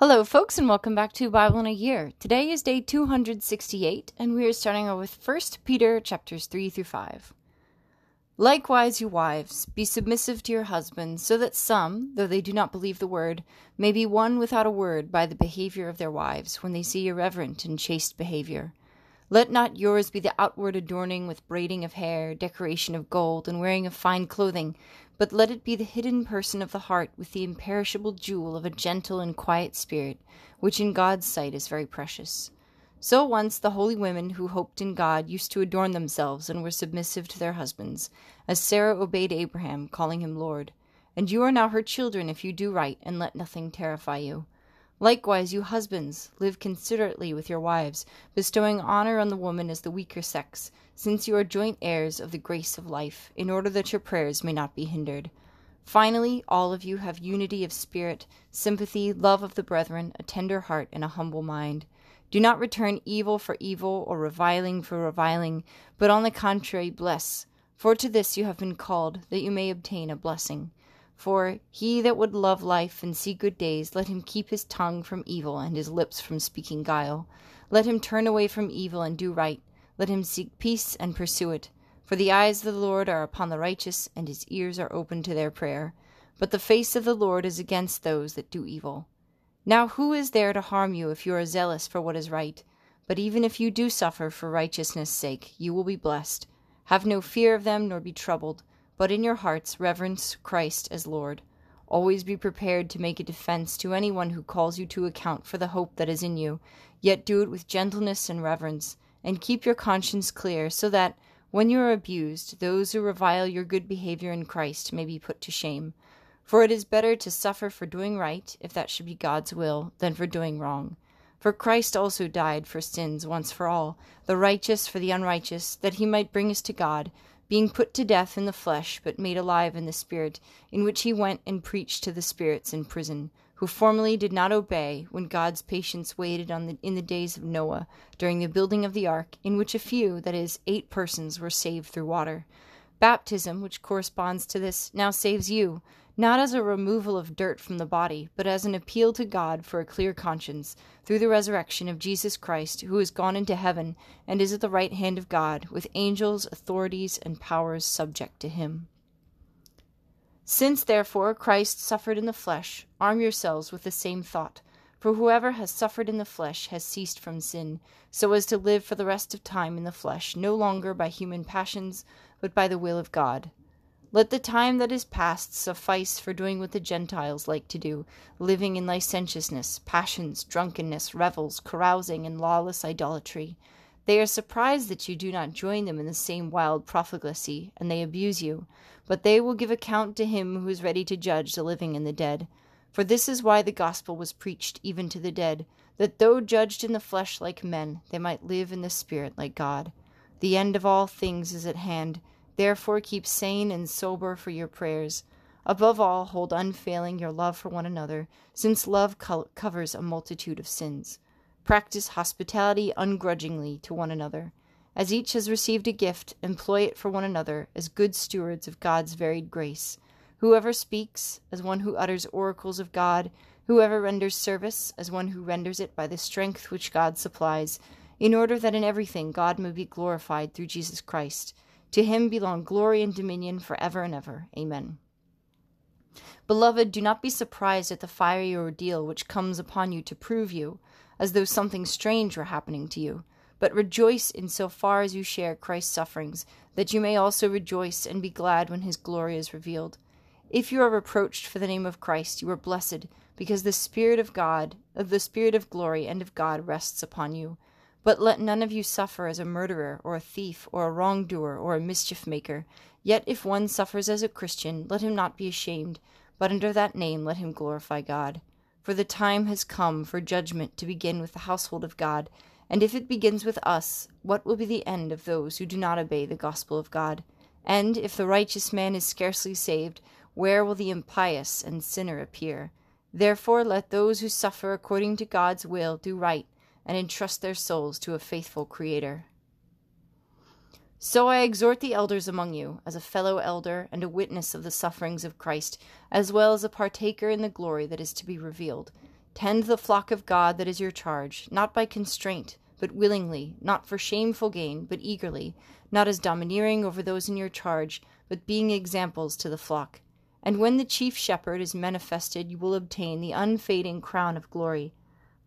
Hello, folks, and welcome back to Bible in a Year. Today is day 268, and we are starting out with 1 Peter chapters 3 through 5. Likewise, you wives, be submissive to your husbands, so that some, though they do not believe the word, may be won without a word by the behavior of their wives, when they see your reverent and chaste behavior. Let not yours be the outward adorning with braiding of hair, decoration of gold, and wearing of fine clothing, but let it be the hidden person of the heart with the imperishable jewel of a gentle and quiet spirit, which in God's sight is very precious. So once the holy women who hoped in God used to adorn themselves and were submissive to their husbands, as Sarah obeyed Abraham, calling him Lord. And you are now her children if you do right, and let nothing terrify you. Likewise, you husbands, live considerately with your wives, bestowing honor on the woman as the weaker sex, since you are joint heirs of the grace of life, in order that your prayers may not be hindered. Finally, all of you have unity of spirit, sympathy, love of the brethren, a tender heart, and a humble mind. Do not return evil for evil or reviling for reviling, but on the contrary bless, for to this you have been called, that you may obtain a blessing. For he that would love life and see good days, let him keep his tongue from evil and his lips from speaking guile. Let him turn away from evil and do right. Let him seek peace and pursue it. For the eyes of the Lord are upon the righteous, and his ears are open to their prayer. But the face of the Lord is against those that do evil. Now who is there to harm you if you are zealous for what is right? But even if you do suffer for righteousness' sake, you will be blessed. Have no fear of them, nor be troubled, but in your hearts reverence Christ as Lord. Always be prepared to make a defense to any one who calls you to account for the hope that is in you, yet do it with gentleness and reverence, and keep your conscience clear, so that, when you are abused, those who revile your good behavior in Christ may be put to shame. For it is better to suffer for doing right, if that should be God's will, than for doing wrong. For Christ also died for sins once for all, the righteous for the unrighteous, that he might bring us to God, being put to death in the flesh, but made alive in the Spirit, in which he went and preached to the spirits in prison, who formerly did not obey, when God's patience waited on the, in the days of Noah, during the building of the ark, in which a few, that is, eight persons, were saved through water. Baptism, which corresponds to this, now saves you not as a removal of dirt from the body, but as an appeal to God for a clear conscience, through the resurrection of Jesus Christ, who is gone into heaven and is at the right hand of God, with angels, authorities, and powers subject to him. Since, therefore, Christ suffered in the flesh, arm yourselves with the same thought. For whoever has suffered in the flesh has ceased from sin, so as to live for the rest of time in the flesh, no longer by human passions, but by the will of God. Let the time that is past suffice for doing what the Gentiles like to do, living in licentiousness, passions, drunkenness, revels, carousing, and lawless idolatry. They are surprised that you do not join them in the same wild profligacy, and they abuse you. But they will give account to him who is ready to judge the living and the dead. For this is why the gospel was preached even to the dead, that though judged in the flesh like men, they might live in the spirit like God. The end of all things is at hand. Therefore, keep sane and sober for your prayers. Above all, hold unfailing your love for one another, since love co- covers a multitude of sins. Practice hospitality ungrudgingly to one another. As each has received a gift, employ it for one another as good stewards of God's varied grace. Whoever speaks, as one who utters oracles of God, whoever renders service, as one who renders it by the strength which God supplies, in order that in everything God may be glorified through Jesus Christ. To him belong glory and dominion for ever and ever. Amen. Beloved, do not be surprised at the fiery ordeal which comes upon you to prove you, as though something strange were happening to you, but rejoice in so far as you share Christ's sufferings, that you may also rejoice and be glad when his glory is revealed. If you are reproached for the name of Christ, you are blessed, because the Spirit of God, of the Spirit of glory and of God rests upon you. But let none of you suffer as a murderer, or a thief, or a wrongdoer, or a mischief maker. Yet if one suffers as a Christian, let him not be ashamed, but under that name let him glorify God. For the time has come for judgment to begin with the household of God, and if it begins with us, what will be the end of those who do not obey the gospel of God? And if the righteous man is scarcely saved, where will the impious and sinner appear? Therefore let those who suffer according to God's will do right and entrust their souls to a faithful Creator. So I exhort the elders among you, as a fellow elder and a witness of the sufferings of Christ, as well as a partaker in the glory that is to be revealed. Tend the flock of God that is your charge, not by constraint, but willingly, not for shameful gain, but eagerly, not as domineering over those in your charge, but being examples to the flock. And when the chief shepherd is manifested, you will obtain the unfading crown of glory.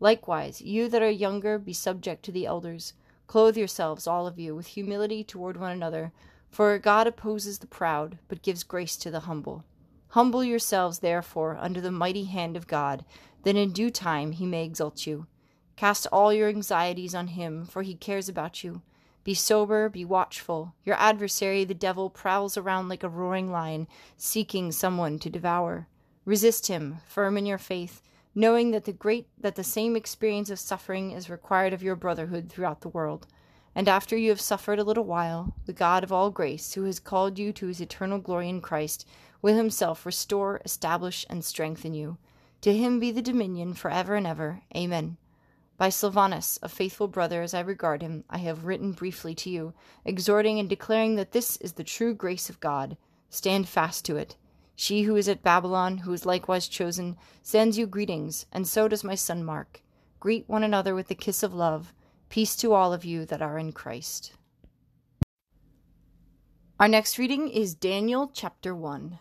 Likewise, you that are younger, be subject to the elders. Clothe yourselves, all of you, with humility toward one another, for God opposes the proud, but gives grace to the humble. Humble yourselves, therefore, under the mighty hand of God, that in due time he may exalt you. Cast all your anxieties on him, for he cares about you. Be sober, be watchful. Your adversary, the devil, prowls around like a roaring lion, seeking someone to devour. Resist him, firm in your faith, knowing that the great that the same experience of suffering is required of your brotherhood throughout the world. And after you have suffered a little while, the God of all grace, who has called you to his eternal glory in Christ, will himself restore, establish, and strengthen you. To him be the dominion for ever and ever. Amen. By Silvanus, a faithful brother as I regard him, I have written briefly to you, exhorting and declaring that this is the true grace of God. Stand fast to it. She who is at Babylon, who is likewise chosen, sends you greetings, and so does my son Mark. Greet one another with the kiss of love. Peace to all of you that are in Christ. Our next reading is Daniel chapter 1.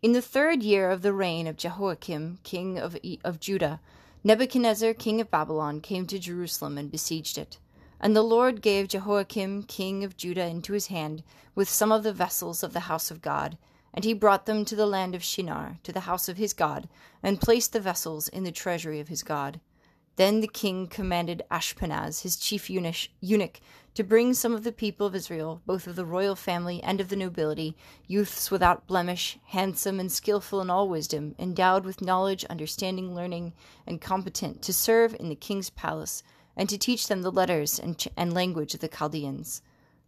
In the third year of the reign of Jehoiakim, king of, of Judah, Nebuchadnezzar, king of Babylon, came to Jerusalem and besieged it. And the Lord gave Jehoiakim, king of Judah, into his hand, with some of the vessels of the house of God. And he brought them to the land of Shinar, to the house of his God, and placed the vessels in the treasury of his God. Then the king commanded Ashpenaz, his chief eunuch, to bring some of the people of Israel, both of the royal family and of the nobility, youths without blemish, handsome and skilful in all wisdom, endowed with knowledge, understanding, learning, and competent to serve in the king's palace, and to teach them the letters and, ch- and language of the Chaldeans.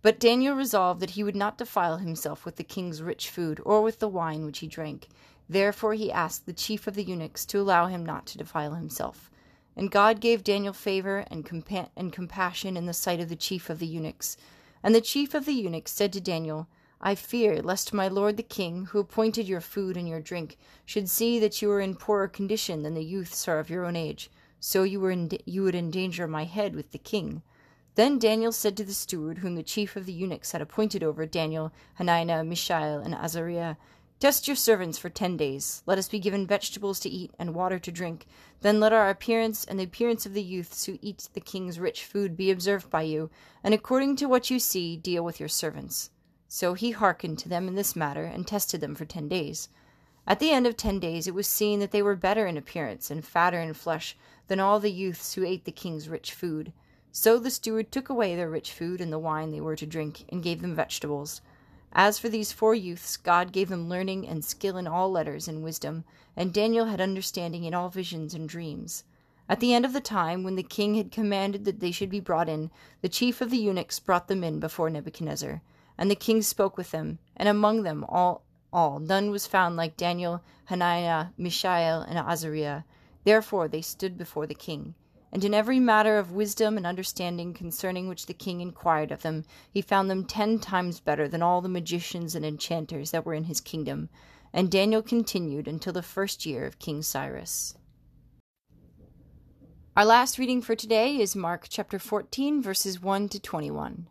But Daniel resolved that he would not defile himself with the king's rich food, or with the wine which he drank. Therefore he asked the chief of the eunuchs to allow him not to defile himself. And God gave Daniel favor and, compa- and compassion in the sight of the chief of the eunuchs. And the chief of the eunuchs said to Daniel, I fear lest my lord the king, who appointed your food and your drink, should see that you are in poorer condition than the youths are of your own age, so you, were in, you would endanger my head with the king. Then Daniel said to the steward, whom the chief of the eunuchs had appointed over Daniel, Hananiah, Mishael, and Azariah, Test your servants for ten days. Let us be given vegetables to eat and water to drink. Then let our appearance and the appearance of the youths who eat the king's rich food be observed by you, and according to what you see, deal with your servants. So he hearkened to them in this matter, and tested them for ten days. At the end of ten days it was seen that they were better in appearance and fatter in flesh than all the youths who ate the king's rich food. So the steward took away their rich food and the wine they were to drink, and gave them vegetables. As for these four youths, God gave them learning and skill in all letters and wisdom, and Daniel had understanding in all visions and dreams. At the end of the time, when the king had commanded that they should be brought in, the chief of the eunuchs brought them in before Nebuchadnezzar. And the king spoke with them, and among them all, all none was found like Daniel, Hananiah, Mishael, and Azariah. Therefore they stood before the king. And in every matter of wisdom and understanding concerning which the king inquired of them, he found them ten times better than all the magicians and enchanters that were in his kingdom. And Daniel continued until the first year of King Cyrus. Our last reading for today is Mark chapter 14, verses 1 to 21.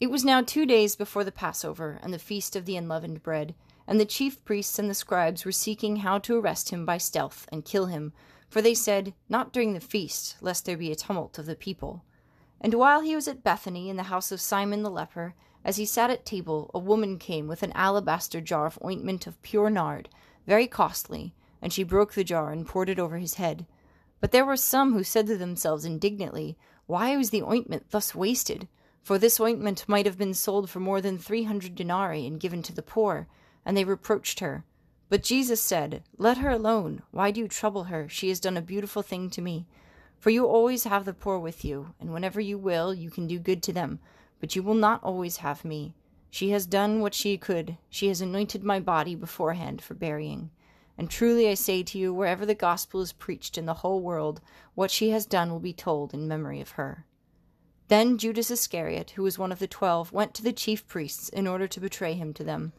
It was now two days before the Passover and the feast of the unleavened bread, and the chief priests and the scribes were seeking how to arrest him by stealth and kill him for they said, Not during the feast, lest there be a tumult of the people. And while he was at Bethany in the house of Simon the leper, as he sat at table, a woman came with an alabaster jar of ointment of pure nard, very costly, and she broke the jar and poured it over his head. But there were some who said to themselves indignantly, Why was the ointment thus wasted? For this ointment might have been sold for more than three hundred denarii and given to the poor. And they reproached her. But Jesus said, Let her alone. Why do you trouble her? She has done a beautiful thing to me. For you always have the poor with you, and whenever you will, you can do good to them. But you will not always have me. She has done what she could. She has anointed my body beforehand for burying. And truly I say to you, wherever the gospel is preached in the whole world, what she has done will be told in memory of her. Then Judas Iscariot, who was one of the twelve, went to the chief priests in order to betray him to them.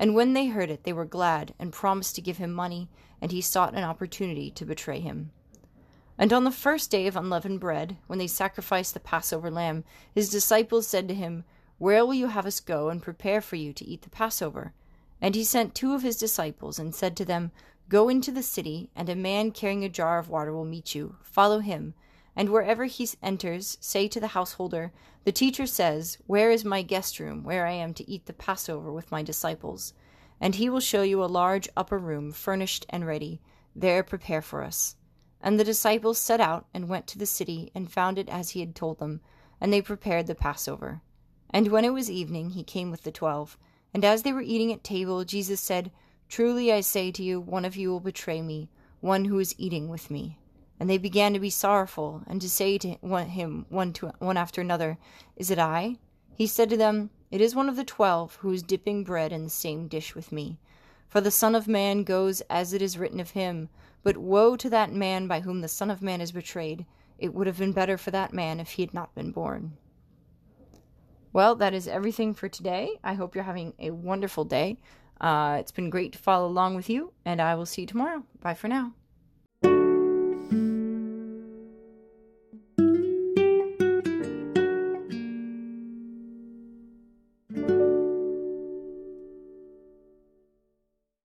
And when they heard it, they were glad, and promised to give him money, and he sought an opportunity to betray him. And on the first day of unleavened bread, when they sacrificed the Passover lamb, his disciples said to him, Where will you have us go and prepare for you to eat the Passover? And he sent two of his disciples, and said to them, Go into the city, and a man carrying a jar of water will meet you. Follow him. And wherever he enters, say to the householder, The teacher says, Where is my guest room, where I am to eat the Passover with my disciples? And he will show you a large upper room, furnished and ready. There prepare for us. And the disciples set out and went to the city and found it as he had told them, and they prepared the Passover. And when it was evening, he came with the twelve. And as they were eating at table, Jesus said, Truly I say to you, one of you will betray me, one who is eating with me. And they began to be sorrowful, and to say to him one, to, one after another, Is it I? He said to them, It is one of the twelve who is dipping bread in the same dish with me. For the Son of Man goes as it is written of him. But woe to that man by whom the Son of Man is betrayed! It would have been better for that man if he had not been born. Well, that is everything for today. I hope you're having a wonderful day. Uh, it's been great to follow along with you, and I will see you tomorrow. Bye for now.